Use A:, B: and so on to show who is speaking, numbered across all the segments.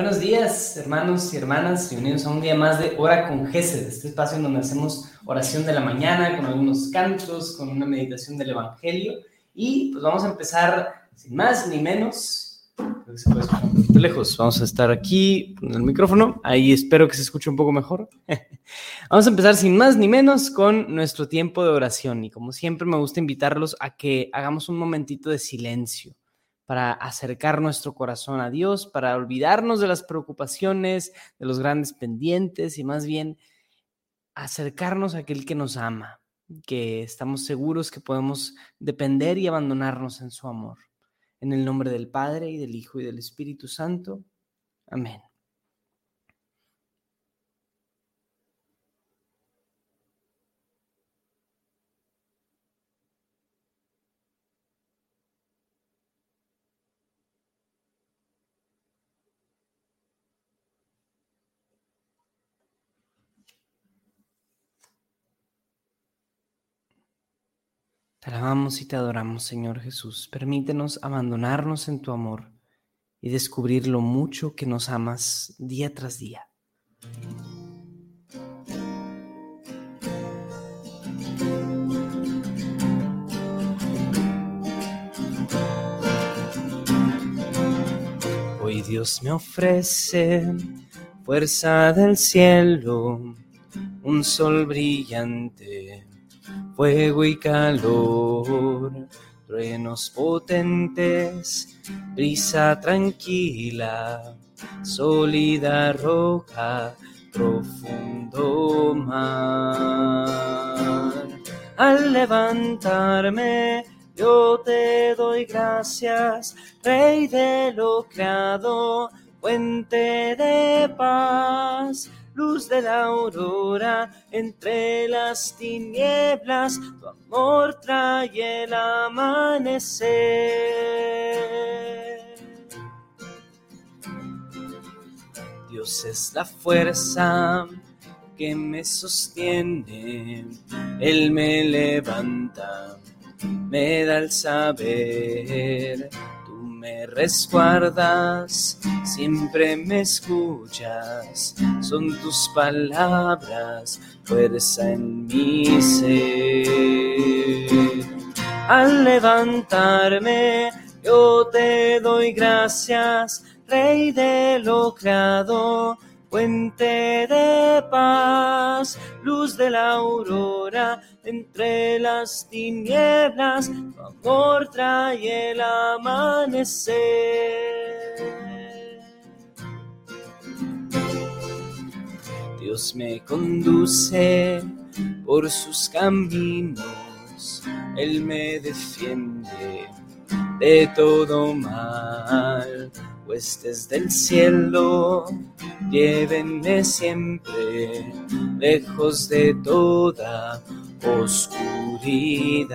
A: Buenos días, hermanos y hermanas. Bienvenidos a un día más de Hora con Gesed, este espacio en donde hacemos oración de la mañana con algunos cantos, con una meditación del Evangelio. Y pues vamos a empezar sin más ni menos. Lejos. Vamos a estar aquí en el micrófono. Ahí espero que se escuche un poco mejor. vamos a empezar sin más ni menos con nuestro tiempo de oración. Y como siempre, me gusta invitarlos a que hagamos un momentito de silencio para acercar nuestro corazón a Dios, para olvidarnos de las preocupaciones, de los grandes pendientes y más bien acercarnos a aquel que nos ama, que estamos seguros que podemos depender y abandonarnos en su amor. En el nombre del Padre y del Hijo y del Espíritu Santo. Amén. Alabamos y te adoramos, Señor Jesús. Permítenos abandonarnos en tu amor y descubrir lo mucho que nos amas día tras día. Hoy Dios me ofrece fuerza del cielo, un sol brillante fuego y calor, truenos potentes, brisa tranquila, sólida roca, profundo mar. Al levantarme, yo te doy gracias, Rey de lo creado, fuente de paz luz de la aurora entre las tinieblas, tu amor trae el amanecer. Dios es la fuerza que me sostiene, Él me levanta, me da el saber me resguardas, siempre me escuchas, son tus palabras, fuerza en mi ser. Al levantarme, yo te doy gracias, Rey de lo fuente de paz, luz de la aurora entre las tinieblas, tu amor trae el amanecer. Dios me conduce por sus caminos, Él me defiende de todo mal huestes del cielo, llévenme siempre lejos de toda oscuridad.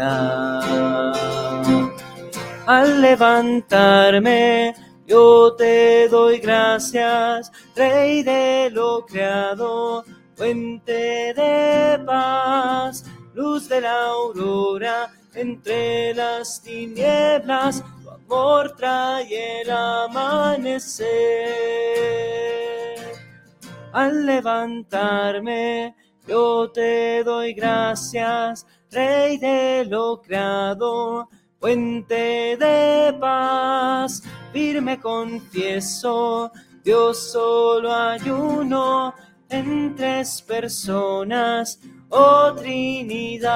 A: Al levantarme, yo te doy gracias, Rey de lo creado, fuente de paz, luz de la aurora entre las tinieblas amor trae el amanecer. Al levantarme, yo te doy gracias, Rey de lo creado, fuente de paz, firme confieso, Dios solo hay uno en tres personas, oh Trinidad.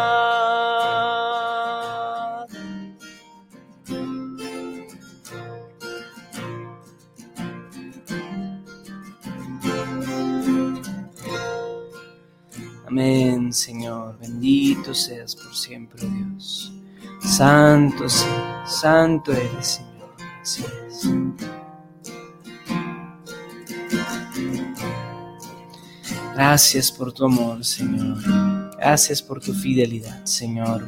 A: Amén, Señor. Bendito seas por siempre, Dios. Santo seas, santo eres, Señor. Así es. Gracias por tu amor, Señor. Gracias por tu fidelidad, Señor.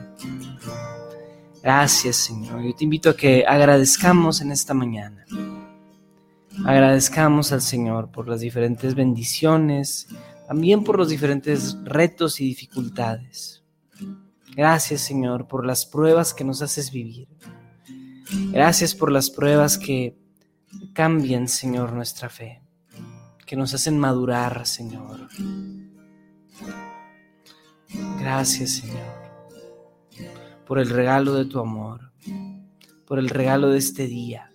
A: Gracias, Señor. Yo te invito a que agradezcamos en esta mañana. Agradezcamos al Señor por las diferentes bendiciones, también por los diferentes retos y dificultades. Gracias Señor por las pruebas que nos haces vivir. Gracias por las pruebas que cambian Señor nuestra fe. que nos hacen madurar, Señor. Gracias, Señor, por el regalo de tu amor, por el regalo de este día,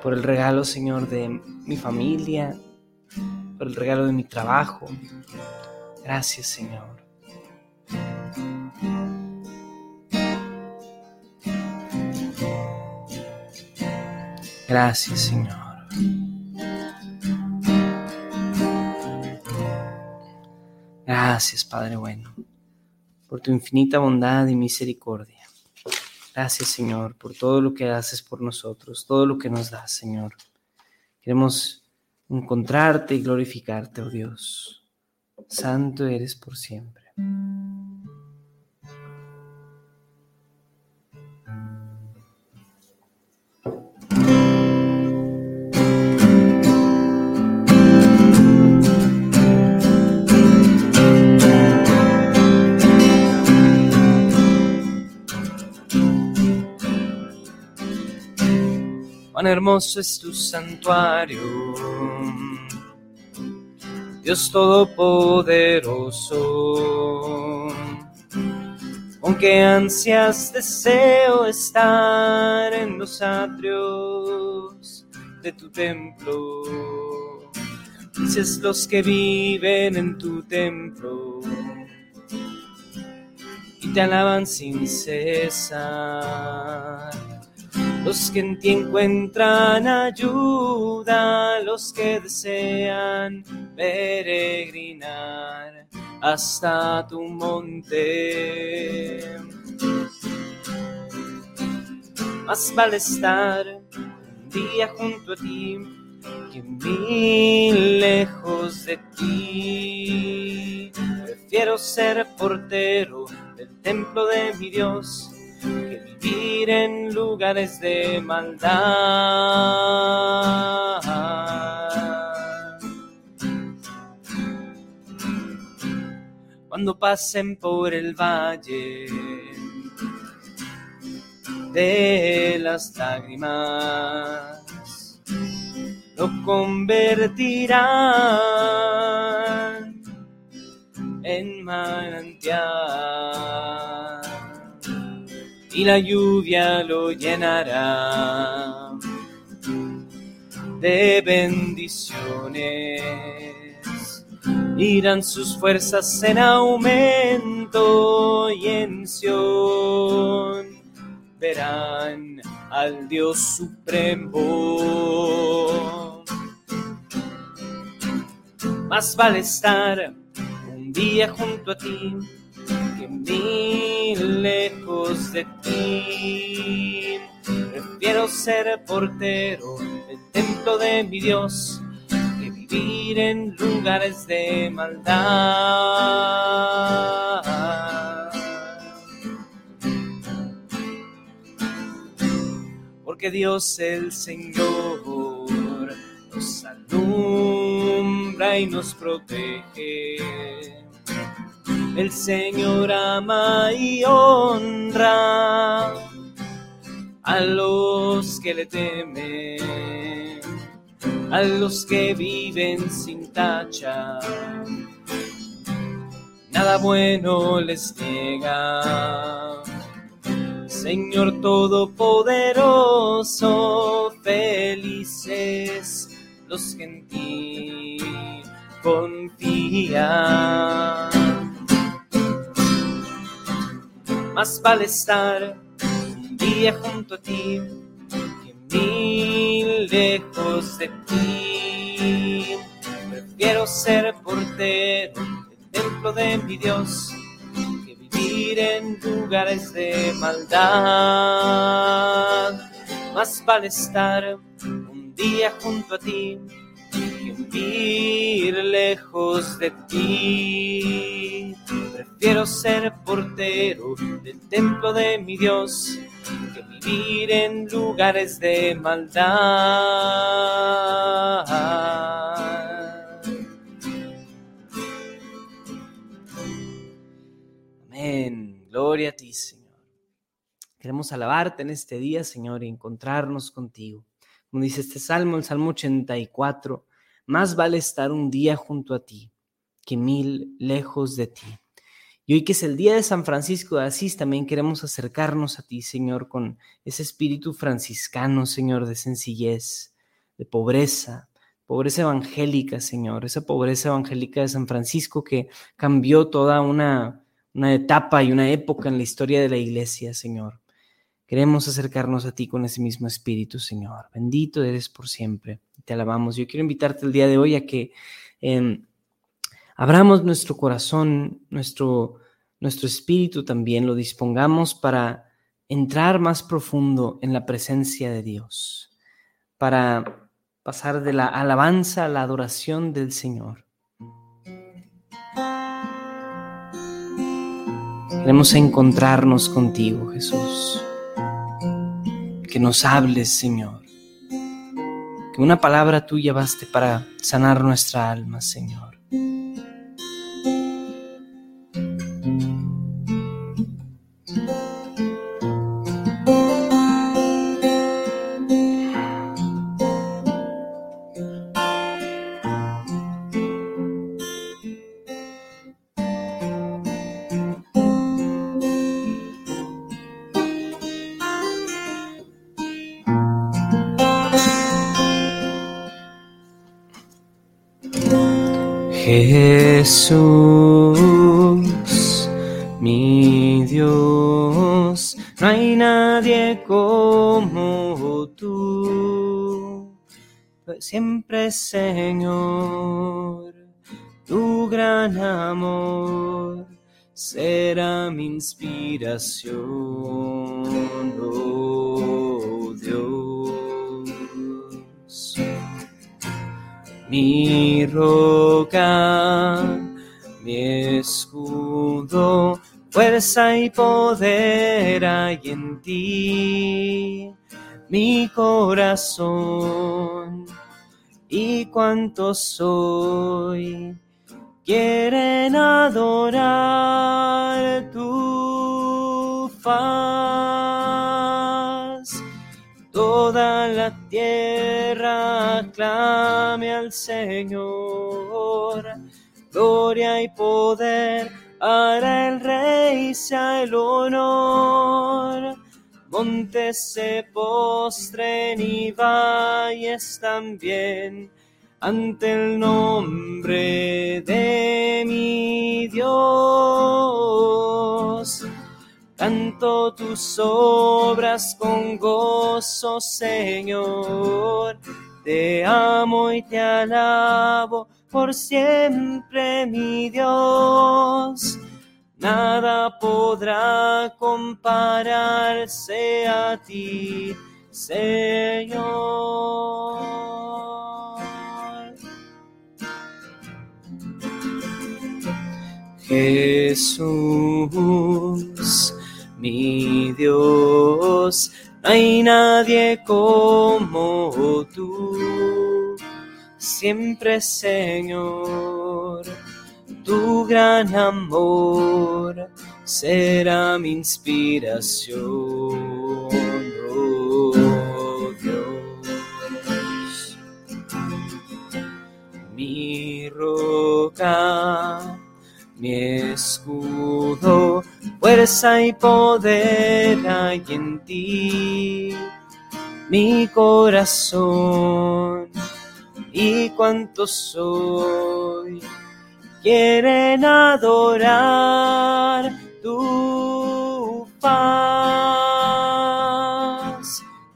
A: por el regalo, Señor, de mi familia, por el regalo de mi trabajo. Gracias, Señor. Gracias, Señor. Gracias, Padre bueno, por tu infinita bondad y misericordia. Gracias, Señor, por todo lo que haces por nosotros, todo lo que nos das, Señor. Queremos encontrarte y glorificarte, oh Dios. Santo eres por siempre. hermoso es tu santuario, Dios Todopoderoso. Con qué ansias deseo estar en los atrios de tu templo. Dices los que viven en tu templo y te alaban sin cesar los que en ti encuentran ayuda, los que desean peregrinar hasta tu monte. Más vale estar un día junto a ti que mil lejos de ti. Prefiero ser portero del templo de mi Dios vivir en lugares de maldad. Cuando pasen por el valle de las lágrimas, lo convertirán en manantial y la lluvia lo llenará de bendiciones. Irán sus fuerzas en aumento y en Sion verán al Dios supremo. Más vale estar un día junto a ti mil lejos de ti. Prefiero ser portero del templo de mi Dios que vivir en lugares de maldad. Porque Dios el Señor nos alumbra y nos protege el Señor ama y honra a los que le temen, a los que viven sin tacha. Nada bueno les niega. Señor Todopoderoso, felices los que en ti confían. Más vale estar un día junto a ti que mil lejos de ti. Prefiero ser portero del templo de mi Dios que vivir en lugares de maldad. Más vale estar un día junto a ti que vivir lejos de ti. Prefiero ser portero del templo de mi Dios que vivir en lugares de maldad. Amén. Gloria a ti, Señor. Queremos alabarte en este día, Señor, y encontrarnos contigo Como dice este salmo, el Salmo 84, más vale estar un día junto a ti que mil lejos de ti. Y hoy que es el día de San Francisco de Asís, también queremos acercarnos a ti, Señor, con ese espíritu franciscano, Señor, de sencillez, de pobreza, pobreza evangélica, Señor, esa pobreza evangélica de San Francisco que cambió toda una, una etapa y una época en la historia de la iglesia, Señor. Queremos acercarnos a ti con ese mismo espíritu, Señor. Bendito eres por siempre. Te alabamos. Yo quiero invitarte el día de hoy a que em, abramos nuestro corazón, nuestro, nuestro espíritu también, lo dispongamos para entrar más profundo en la presencia de Dios, para pasar de la alabanza a la adoración del Señor. Queremos encontrarnos contigo, Jesús. Que nos hables, Señor. Que una palabra tuya baste para sanar nuestra alma, Señor. Jesús, mi Dios, no hay nadie como tú, siempre Señor, tu gran amor será mi inspiración, oh mi roca, mi escudo, fuerza y poder hay en ti, mi corazón y cuánto soy, quieren adorar tu toda la tierra clame al Señor, gloria y poder para el Rey sea el honor. Montes se postren y valles también ante el nombre de mi Dios. Canto tus obras con gozo, Señor. Te amo y te alabo por siempre, mi Dios. Nada podrá compararse a ti, Señor. Jesús mi Dios, no hay nadie como tú, siempre Señor, tu gran amor será mi inspiración, oh Dios, mi roca, mi escudo fuerza y poder hay en ti, mi corazón y cuánto soy, quieren adorar tu paz.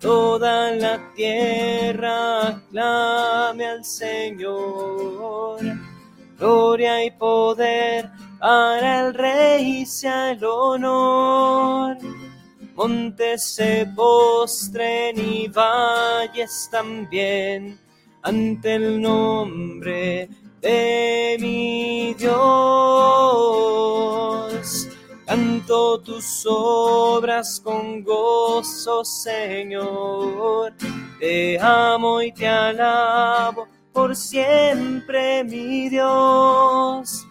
A: Toda la tierra clame al Señor, gloria y poder para el rey sea el honor. Montes se postren y valles también ante el nombre de mi Dios. Canto tus obras con gozo, Señor. Te amo y te alabo por siempre, mi Dios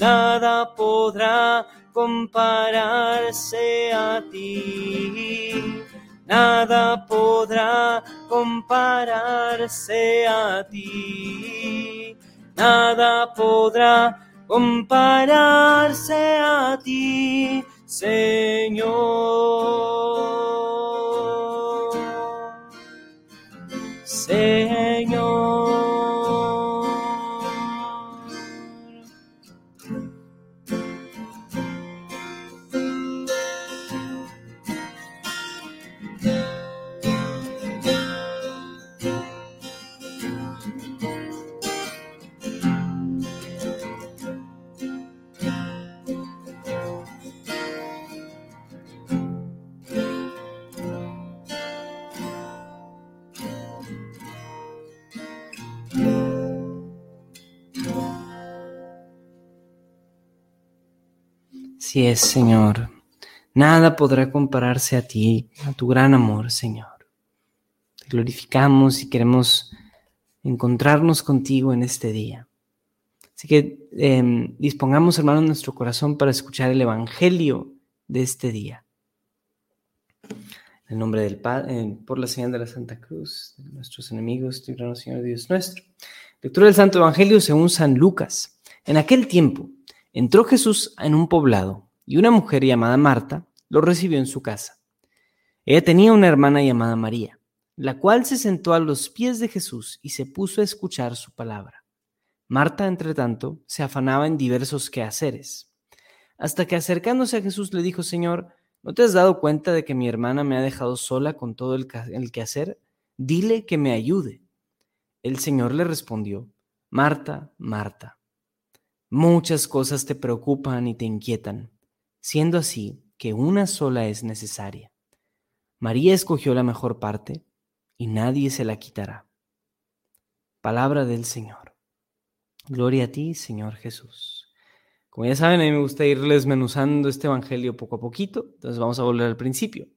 A: nada podrá compararse a ti, nada podrá compararse a ti. Nada podrá compararse a ti. Señor. Nada podrá compararse a ti, a tu gran amor, Señor. Te glorificamos y queremos encontrarnos contigo en este día. Así que em, dispongamos, hermanos, nuestro corazón para escuchar el Evangelio de este día. En el nombre del Padre, por la señal de la Santa Cruz, de nuestros enemigos, líbranos, Señor Dios nuestro. Lectura del Santo Evangelio según San Lucas. En aquel tiempo, Entró Jesús en un poblado y una mujer llamada Marta lo recibió en su casa. Ella tenía una hermana llamada María, la cual se sentó a los pies de Jesús y se puso a escuchar su palabra. Marta, entre tanto, se afanaba en diversos quehaceres, hasta que acercándose a Jesús le dijo, Señor, ¿no te has dado cuenta de que mi hermana me ha dejado sola con todo el, el quehacer? Dile que me ayude. El Señor le respondió, Marta, Marta Muchas cosas te preocupan y te inquietan, siendo así que una sola es necesaria. María escogió la mejor parte y nadie se la quitará. Palabra del Señor. Gloria a ti, Señor Jesús. Como ya saben, a mí me gusta irles menuzando este Evangelio poco a poquito, entonces vamos a volver al principio.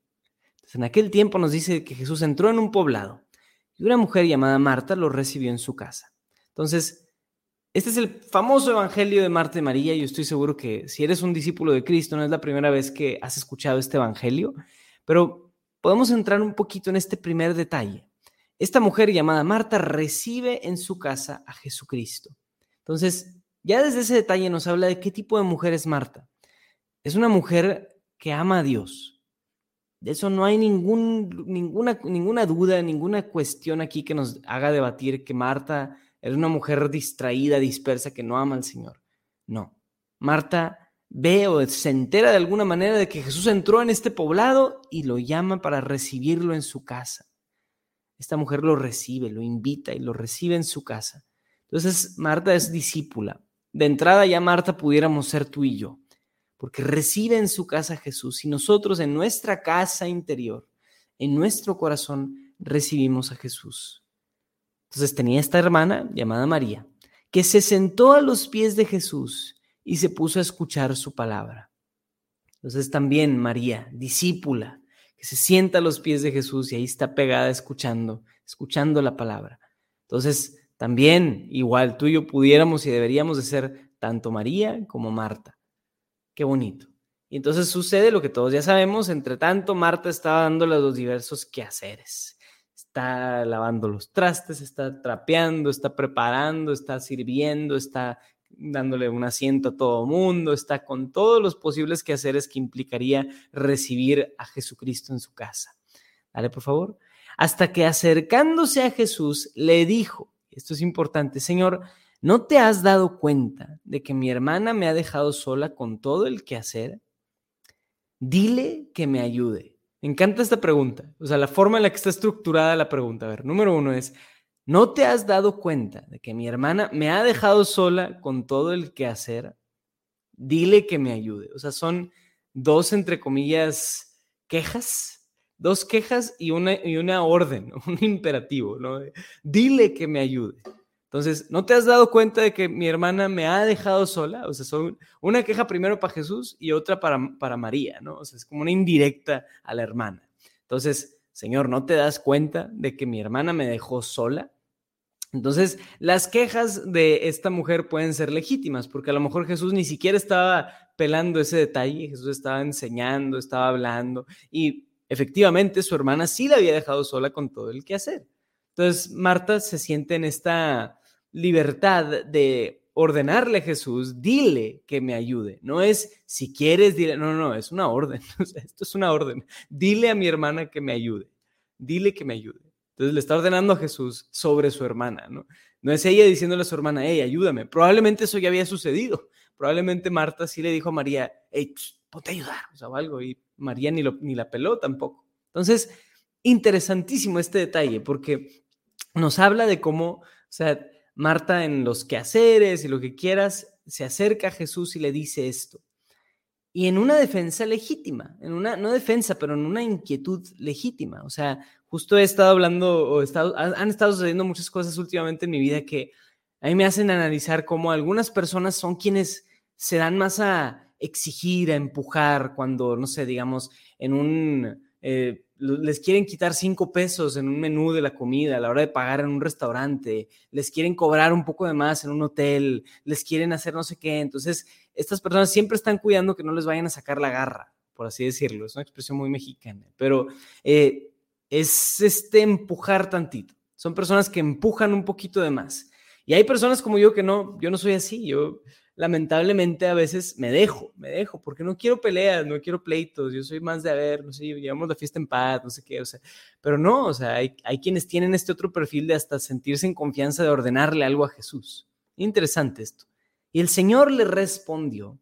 A: en aquel tiempo nos dice que Jesús entró en un poblado y una mujer llamada Marta lo recibió en su casa. Entonces, este es el famoso Evangelio de Marta y María. Yo estoy seguro que si eres un discípulo de Cristo, no es la primera vez que has escuchado este Evangelio, pero podemos entrar un poquito en este primer detalle. Esta mujer llamada Marta recibe en su casa a Jesucristo. Entonces, ya desde ese detalle nos habla de qué tipo de mujer es Marta. Es una mujer que ama a Dios. De eso no hay ningún, ninguna, ninguna duda, ninguna cuestión aquí que nos haga debatir que Marta era una mujer distraída, dispersa, que no ama al Señor. No. Marta ve o se entera de alguna manera de que Jesús entró en este poblado y lo llama para recibirlo en su casa. Esta mujer lo recibe, lo invita y lo recibe en su casa. Entonces, Marta es discípula. De entrada ya Marta pudiéramos ser tú y yo, porque recibe en su casa a Jesús y nosotros en nuestra casa interior, en nuestro corazón, recibimos a Jesús. Entonces tenía esta hermana llamada María, que se sentó a los pies de Jesús y se puso a escuchar su palabra. Entonces también María, discípula, que se sienta a los pies de Jesús y ahí está pegada escuchando, escuchando la palabra. Entonces también, igual tú y yo pudiéramos y deberíamos de ser tanto María como Marta. Qué bonito. Y entonces sucede lo que todos ya sabemos, entre tanto Marta estaba dándole los diversos quehaceres está lavando los trastes, está trapeando, está preparando, está sirviendo, está dándole un asiento a todo mundo, está con todos los posibles quehaceres que implicaría recibir a Jesucristo en su casa. Dale, por favor. Hasta que acercándose a Jesús le dijo, esto es importante, Señor, ¿no te has dado cuenta de que mi hermana me ha dejado sola con todo el quehacer? Dile que me ayude. Me encanta esta pregunta, o sea, la forma en la que está estructurada la pregunta. A ver, número uno es, ¿no te has dado cuenta de que mi hermana me ha dejado sola con todo el que hacer? Dile que me ayude. O sea, son dos, entre comillas, quejas, dos quejas y una, y una orden, un imperativo, ¿no? Dile que me ayude. Entonces, ¿no te has dado cuenta de que mi hermana me ha dejado sola? O sea, son una queja primero para Jesús y otra para, para María, ¿no? O sea, es como una indirecta a la hermana. Entonces, Señor, ¿no te das cuenta de que mi hermana me dejó sola? Entonces, las quejas de esta mujer pueden ser legítimas, porque a lo mejor Jesús ni siquiera estaba pelando ese detalle, Jesús estaba enseñando, estaba hablando, y efectivamente su hermana sí la había dejado sola con todo el que hacer. Entonces, Marta se siente en esta libertad de ordenarle a Jesús, dile que me ayude. No es si quieres, dile, no, no, es una orden. Esto es una orden. Dile a mi hermana que me ayude. Dile que me ayude. Entonces le está ordenando a Jesús sobre su hermana, ¿no? No es ella diciéndole a su hermana, hey, ayúdame. Probablemente eso ya había sucedido. Probablemente Marta sí le dijo a María, hey, ponte a ayudar, o sea, o algo. Y María ni, lo, ni la peló tampoco. Entonces, interesantísimo este detalle, porque nos habla de cómo, o sea, Marta en los quehaceres y lo que quieras, se acerca a Jesús y le dice esto. Y en una defensa legítima, en una, no defensa, pero en una inquietud legítima. O sea, justo he estado hablando, o estado, han estado sucediendo muchas cosas últimamente en mi vida que a mí me hacen analizar cómo algunas personas son quienes se dan más a exigir, a empujar, cuando, no sé, digamos, en un... Eh, les quieren quitar cinco pesos en un menú de la comida a la hora de pagar en un restaurante, les quieren cobrar un poco de más en un hotel, les quieren hacer no sé qué. Entonces, estas personas siempre están cuidando que no les vayan a sacar la garra, por así decirlo. Es una expresión muy mexicana, pero eh, es este empujar tantito. Son personas que empujan un poquito de más. Y hay personas como yo que no, yo no soy así. Yo lamentablemente a veces me dejo, me dejo, porque no quiero peleas, no quiero pleitos, yo soy más de, a ver, no sé, llevamos la fiesta en paz, no sé qué, o sea, pero no, o sea, hay, hay quienes tienen este otro perfil de hasta sentirse en confianza de ordenarle algo a Jesús. Interesante esto. Y el Señor le respondió,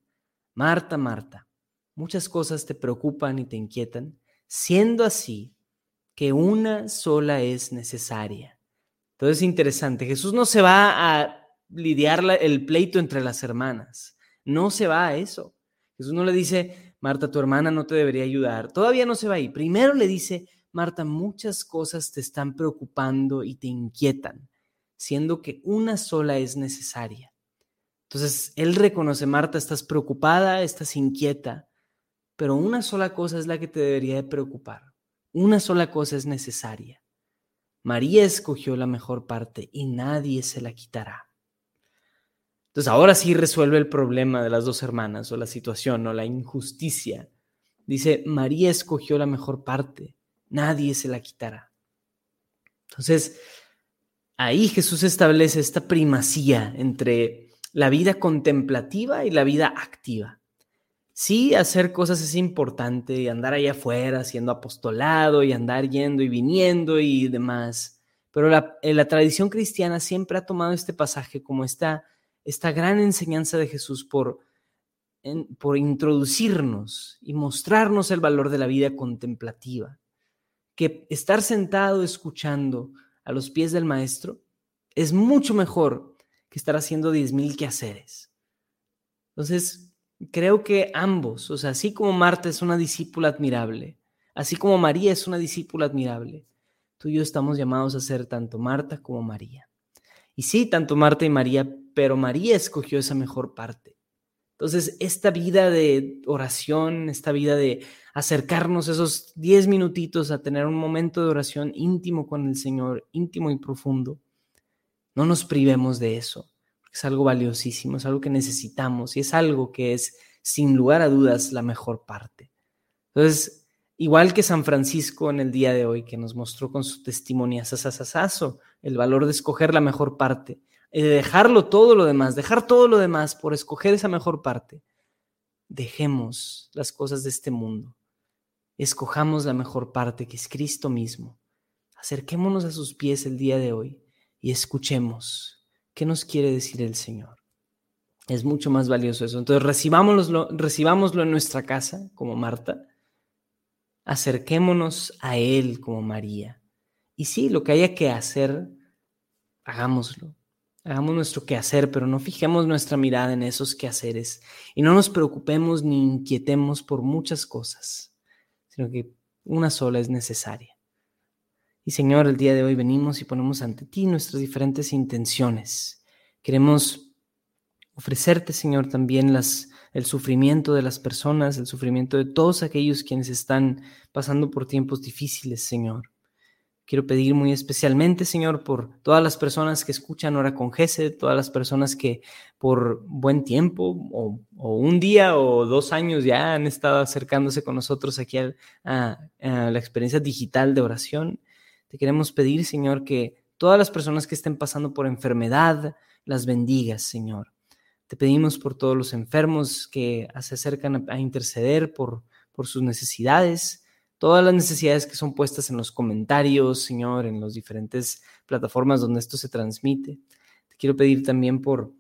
A: Marta, Marta, muchas cosas te preocupan y te inquietan, siendo así que una sola es necesaria. Entonces, interesante, Jesús no se va a lidiar el pleito entre las hermanas. No se va a eso. Jesús no le dice, Marta, tu hermana no te debería ayudar. Todavía no se va ahí. Primero le dice, Marta, muchas cosas te están preocupando y te inquietan, siendo que una sola es necesaria. Entonces, él reconoce, Marta, estás preocupada, estás inquieta, pero una sola cosa es la que te debería de preocupar. Una sola cosa es necesaria. María escogió la mejor parte y nadie se la quitará. Entonces ahora sí resuelve el problema de las dos hermanas o la situación o la injusticia. Dice, María escogió la mejor parte, nadie se la quitará. Entonces, ahí Jesús establece esta primacía entre la vida contemplativa y la vida activa. Sí, hacer cosas es importante y andar allá afuera haciendo apostolado y andar yendo y viniendo y demás, pero la, la tradición cristiana siempre ha tomado este pasaje como esta esta gran enseñanza de Jesús por, por introducirnos y mostrarnos el valor de la vida contemplativa. Que estar sentado escuchando a los pies del Maestro es mucho mejor que estar haciendo diez mil quehaceres. Entonces, creo que ambos, o sea, así como Marta es una discípula admirable, así como María es una discípula admirable, tú y yo estamos llamados a ser tanto Marta como María. Y sí, tanto Marta y María pero María escogió esa mejor parte. Entonces, esta vida de oración, esta vida de acercarnos esos 10 minutitos a tener un momento de oración íntimo con el Señor, íntimo y profundo, no nos privemos de eso. Es algo valiosísimo, es algo que necesitamos y es algo que es, sin lugar a dudas, la mejor parte. Entonces, igual que San Francisco en el día de hoy, que nos mostró con su testimonio el valor de escoger la mejor parte, de dejarlo todo lo demás, dejar todo lo demás por escoger esa mejor parte. Dejemos las cosas de este mundo. Escojamos la mejor parte que es Cristo mismo. Acerquémonos a sus pies el día de hoy y escuchemos qué nos quiere decir el Señor. Es mucho más valioso eso. Entonces recibámoslo, recibámoslo en nuestra casa como Marta. Acerquémonos a Él como María. Y sí, lo que haya que hacer, hagámoslo Hagamos nuestro quehacer, pero no fijemos nuestra mirada en esos quehaceres y no nos preocupemos ni inquietemos por muchas cosas, sino que una sola es necesaria. Y Señor, el día de hoy venimos y ponemos ante ti nuestras diferentes intenciones. Queremos ofrecerte, Señor, también las, el sufrimiento de las personas, el sufrimiento de todos aquellos quienes están pasando por tiempos difíciles, Señor. Quiero pedir muy especialmente, Señor, por todas las personas que escuchan Hora con Gesed, todas las personas que por buen tiempo o, un día o dos años ya han estado acercándose con nosotros aquí a, la experiencia digital de oración. Te queremos pedir, Señor, que todas las personas que estén pasando por enfermedad, las bendigas, Señor. Te pedimos por todos los enfermos que se acercan a, interceder por, por sus necesidades, todas las necesidades que son puestas en los comentarios, Señor, en las diferentes plataformas donde esto se transmite. Te quiero pedir también por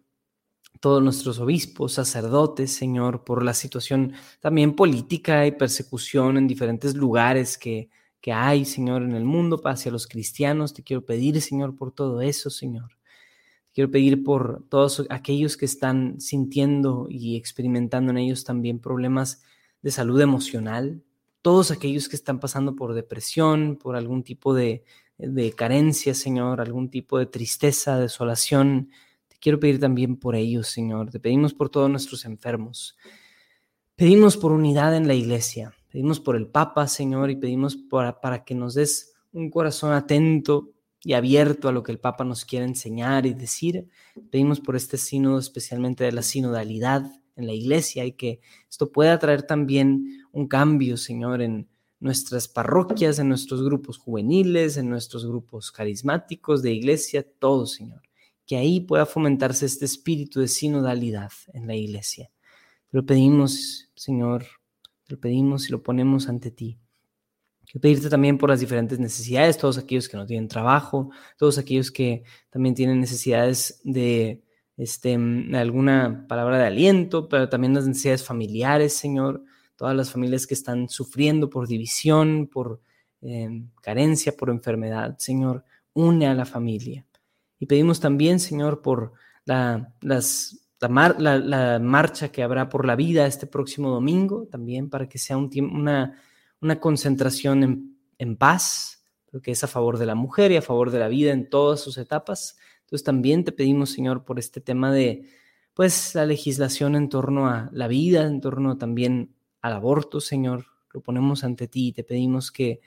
A: todos nuestros obispos, sacerdotes, Señor, por la situación también política y persecución en diferentes lugares que, que hay, Señor, en el mundo hacia los cristianos. Te quiero pedir, Señor, por todo eso, Señor. Te quiero pedir por todos aquellos que están sintiendo y experimentando en ellos también problemas de salud emocional, todos aquellos que están pasando por depresión, por algún tipo de, de carencia, Señor, algún tipo de tristeza, desolación, Quiero pedir también por ellos, Señor. Te pedimos por todos nuestros enfermos. Pedimos por unidad en la iglesia. Pedimos por el Papa, Señor, y pedimos para, para que nos des un corazón atento y abierto a lo que el Papa nos quiere enseñar y decir. Pedimos por este sínodo, especialmente de la sinodalidad en la iglesia, y que esto pueda traer también un cambio, Señor, en nuestras parroquias, en nuestros grupos juveniles, en nuestros grupos carismáticos de iglesia, todo, Señor que ahí pueda fomentarse este espíritu de sinodalidad en la iglesia. Te lo pedimos, Señor, te lo pedimos y lo ponemos ante ti. Quiero pedirte también por las diferentes necesidades, todos aquellos que no tienen trabajo, todos aquellos que también tienen necesidades de este, alguna palabra de aliento, pero también las necesidades familiares, Señor, todas las familias que están sufriendo por división, por eh, carencia, por enfermedad, Señor, une a la familia. Y pedimos también, Señor, por la, las, la, marcha que habrá por la vida este próximo domingo, también para que sea un una, una concentración en, en paz, porque es a favor de la mujer y a favor de la vida en todas sus etapas. Entonces también te pedimos, Señor, por este tema de, pues, la legislación en torno a la vida, en torno también al aborto, Señor. Lo ponemos ante ti y te pedimos que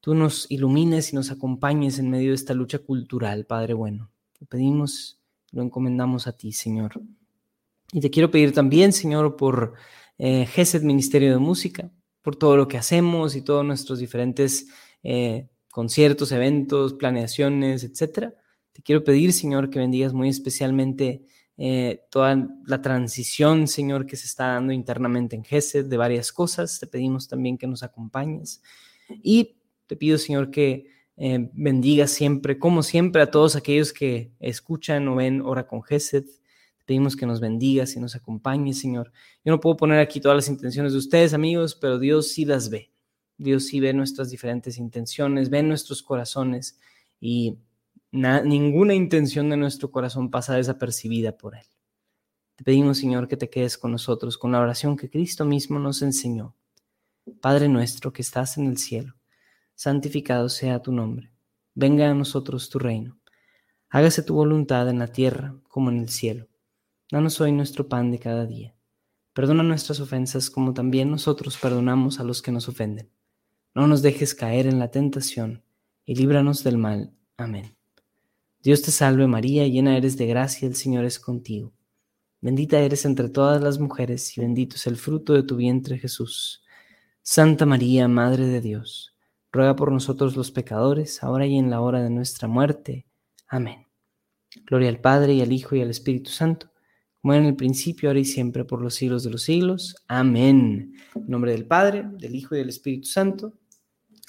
A: tú nos ilumines y nos acompañes en medio de esta lucha cultural, Padre bueno. Lo pedimos, lo encomendamos a ti, Señor. Y te quiero pedir también, Señor, por eh, GESED Ministerio de Música, por todo lo que hacemos y todos nuestros diferentes eh, conciertos, eventos, planeaciones, etcétera. Te quiero pedir, Señor, que bendigas muy especialmente eh, toda la transición, Señor, que se está dando internamente en GESED de varias cosas. Te pedimos también que nos acompañes. Y te pido, Señor, que eh, bendiga siempre, como siempre, a todos aquellos que escuchan o ven Hora con Gesed. Te pedimos que nos bendigas y nos acompañes, Señor. Yo no puedo poner aquí todas las intenciones de ustedes, amigos, pero Dios sí las ve. Dios sí ve nuestras diferentes intenciones, ve nuestros corazones y ninguna intención de nuestro corazón pasa desapercibida por Él. Te pedimos, Señor, que te quedes con nosotros con la oración que Cristo mismo nos enseñó. Padre nuestro que estás en el cielo santificado sea tu nombre. Venga a nosotros tu reino. Hágase tu voluntad en la tierra como en el cielo. Danos hoy nuestro pan de cada día. Perdona nuestras ofensas como también nosotros perdonamos a los que nos ofenden. No nos dejes caer en la tentación y líbranos del mal. Amén. Dios te salve María, llena eres de gracia, el Señor es contigo. Bendita eres entre todas las mujeres y bendito es el fruto de tu vientre Jesús. Santa María, Madre de Dios ruega por nosotros los pecadores, ahora y en la hora de nuestra muerte. Amén. Gloria al Padre y al Hijo y al Espíritu Santo, como era en el principio, ahora y siempre, por los siglos de los siglos. Amén. En nombre del Padre, del Hijo y del Espíritu Santo.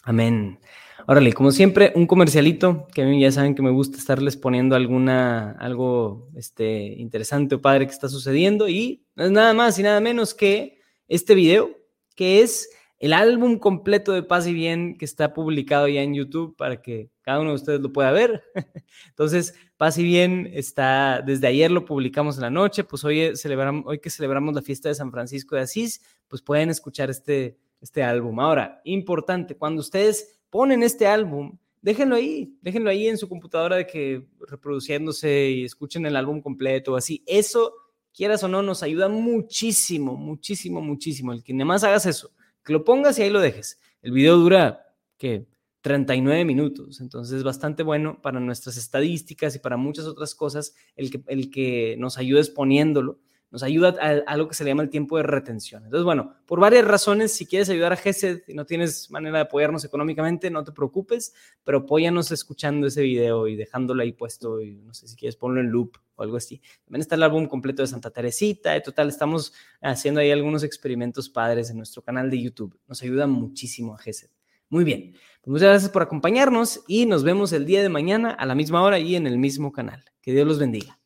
A: Amén. Órale, como siempre, un comercialito, que a mí ya saben que me gusta estarles poniendo alguna, algo este, interesante o padre que está sucediendo, y no es nada más y nada menos que este video, que es el álbum completo de Paz y Bien que está publicado ya en YouTube para que cada uno de ustedes lo pueda ver. Entonces, Paz y Bien está, desde ayer lo publicamos en la noche, pues hoy, celebramos, hoy que celebramos la fiesta de San Francisco de Asís, pues pueden escuchar este, este álbum. Ahora, importante, cuando ustedes ponen este álbum, déjenlo ahí, déjenlo ahí en su computadora de que reproduciéndose y escuchen el álbum completo, así. Eso, quieras o no, nos ayuda muchísimo, muchísimo, muchísimo. El que nada más hagas eso que lo pongas y ahí lo dejes. El video dura, ¿qué? 39 minutos, entonces es bastante bueno para nuestras estadísticas y para muchas otras cosas el que, el que nos ayudes poniéndolo, nos ayuda a, algo que se le llama el tiempo de retención. Entonces, bueno, por varias razones, si quieres ayudar a GESED y no tienes manera de apoyarnos económicamente, no te preocupes, pero apóyanos escuchando ese video y dejándolo ahí puesto no sé si quieres ponlo en loop o algo así. También está el álbum completo de Santa Teresita, y total, estamos haciendo ahí algunos experimentos padres en nuestro canal de YouTube. Nos ayuda muchísimo a GESED. Muy bien, pues muchas gracias por acompañarnos y nos vemos el día de mañana a la misma hora y en el mismo canal. Que Dios los bendiga.